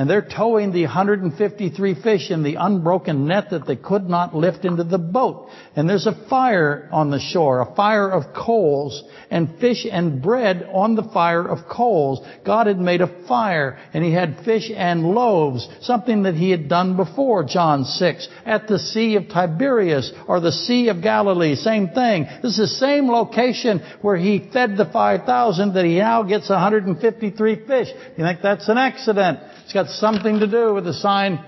A: And they're towing the 153 fish in the unbroken net that they could not lift into the boat. And there's a fire on the shore, a fire of coals, and fish and bread on the fire of coals. God had made a fire, and He had fish and loaves, something that He had done before, John 6, at the Sea of Tiberias, or the Sea of Galilee, same thing. This is the same location where He fed the 5,000 that He now gets 153 fish. You think that's an accident? It's got something to do with the sign,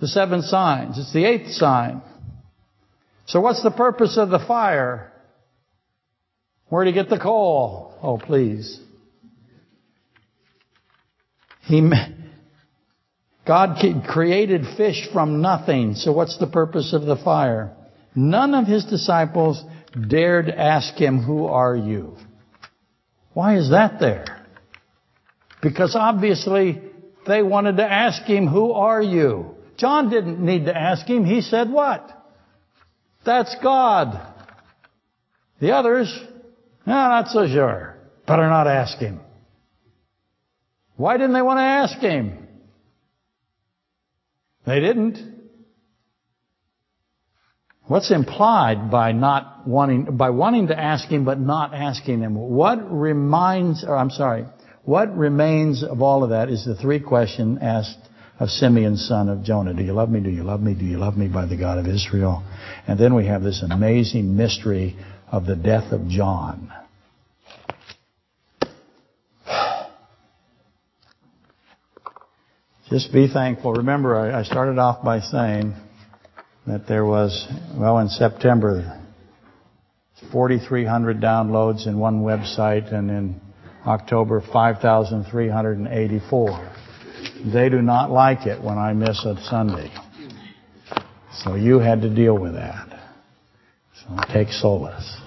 A: the seven signs. It's the eighth sign. So what's the purpose of the fire? Where do you get the coal? Oh, please. He, God created fish from nothing. So what's the purpose of the fire? None of his disciples dared ask him, who are you? Why is that there? Because obviously they wanted to ask him, who are you? John didn't need to ask him. He said what? That's God. The others, no, not so sure. Better not ask him. Why didn't they want to ask him? They didn't. What's implied by not wanting, by wanting to ask him but not asking him? What reminds, or I'm sorry, what remains of all of that is the three question asked of Simeon, son of Jonah. Do you love me? Do you love me? Do you love me by the God of Israel? And then we have this amazing mystery of the death of John. Just be thankful. Remember, I started off by saying that there was, well, in September, 4,300 downloads in one website and in October 5,384. They do not like it when I miss a Sunday. So you had to deal with that. So take solace.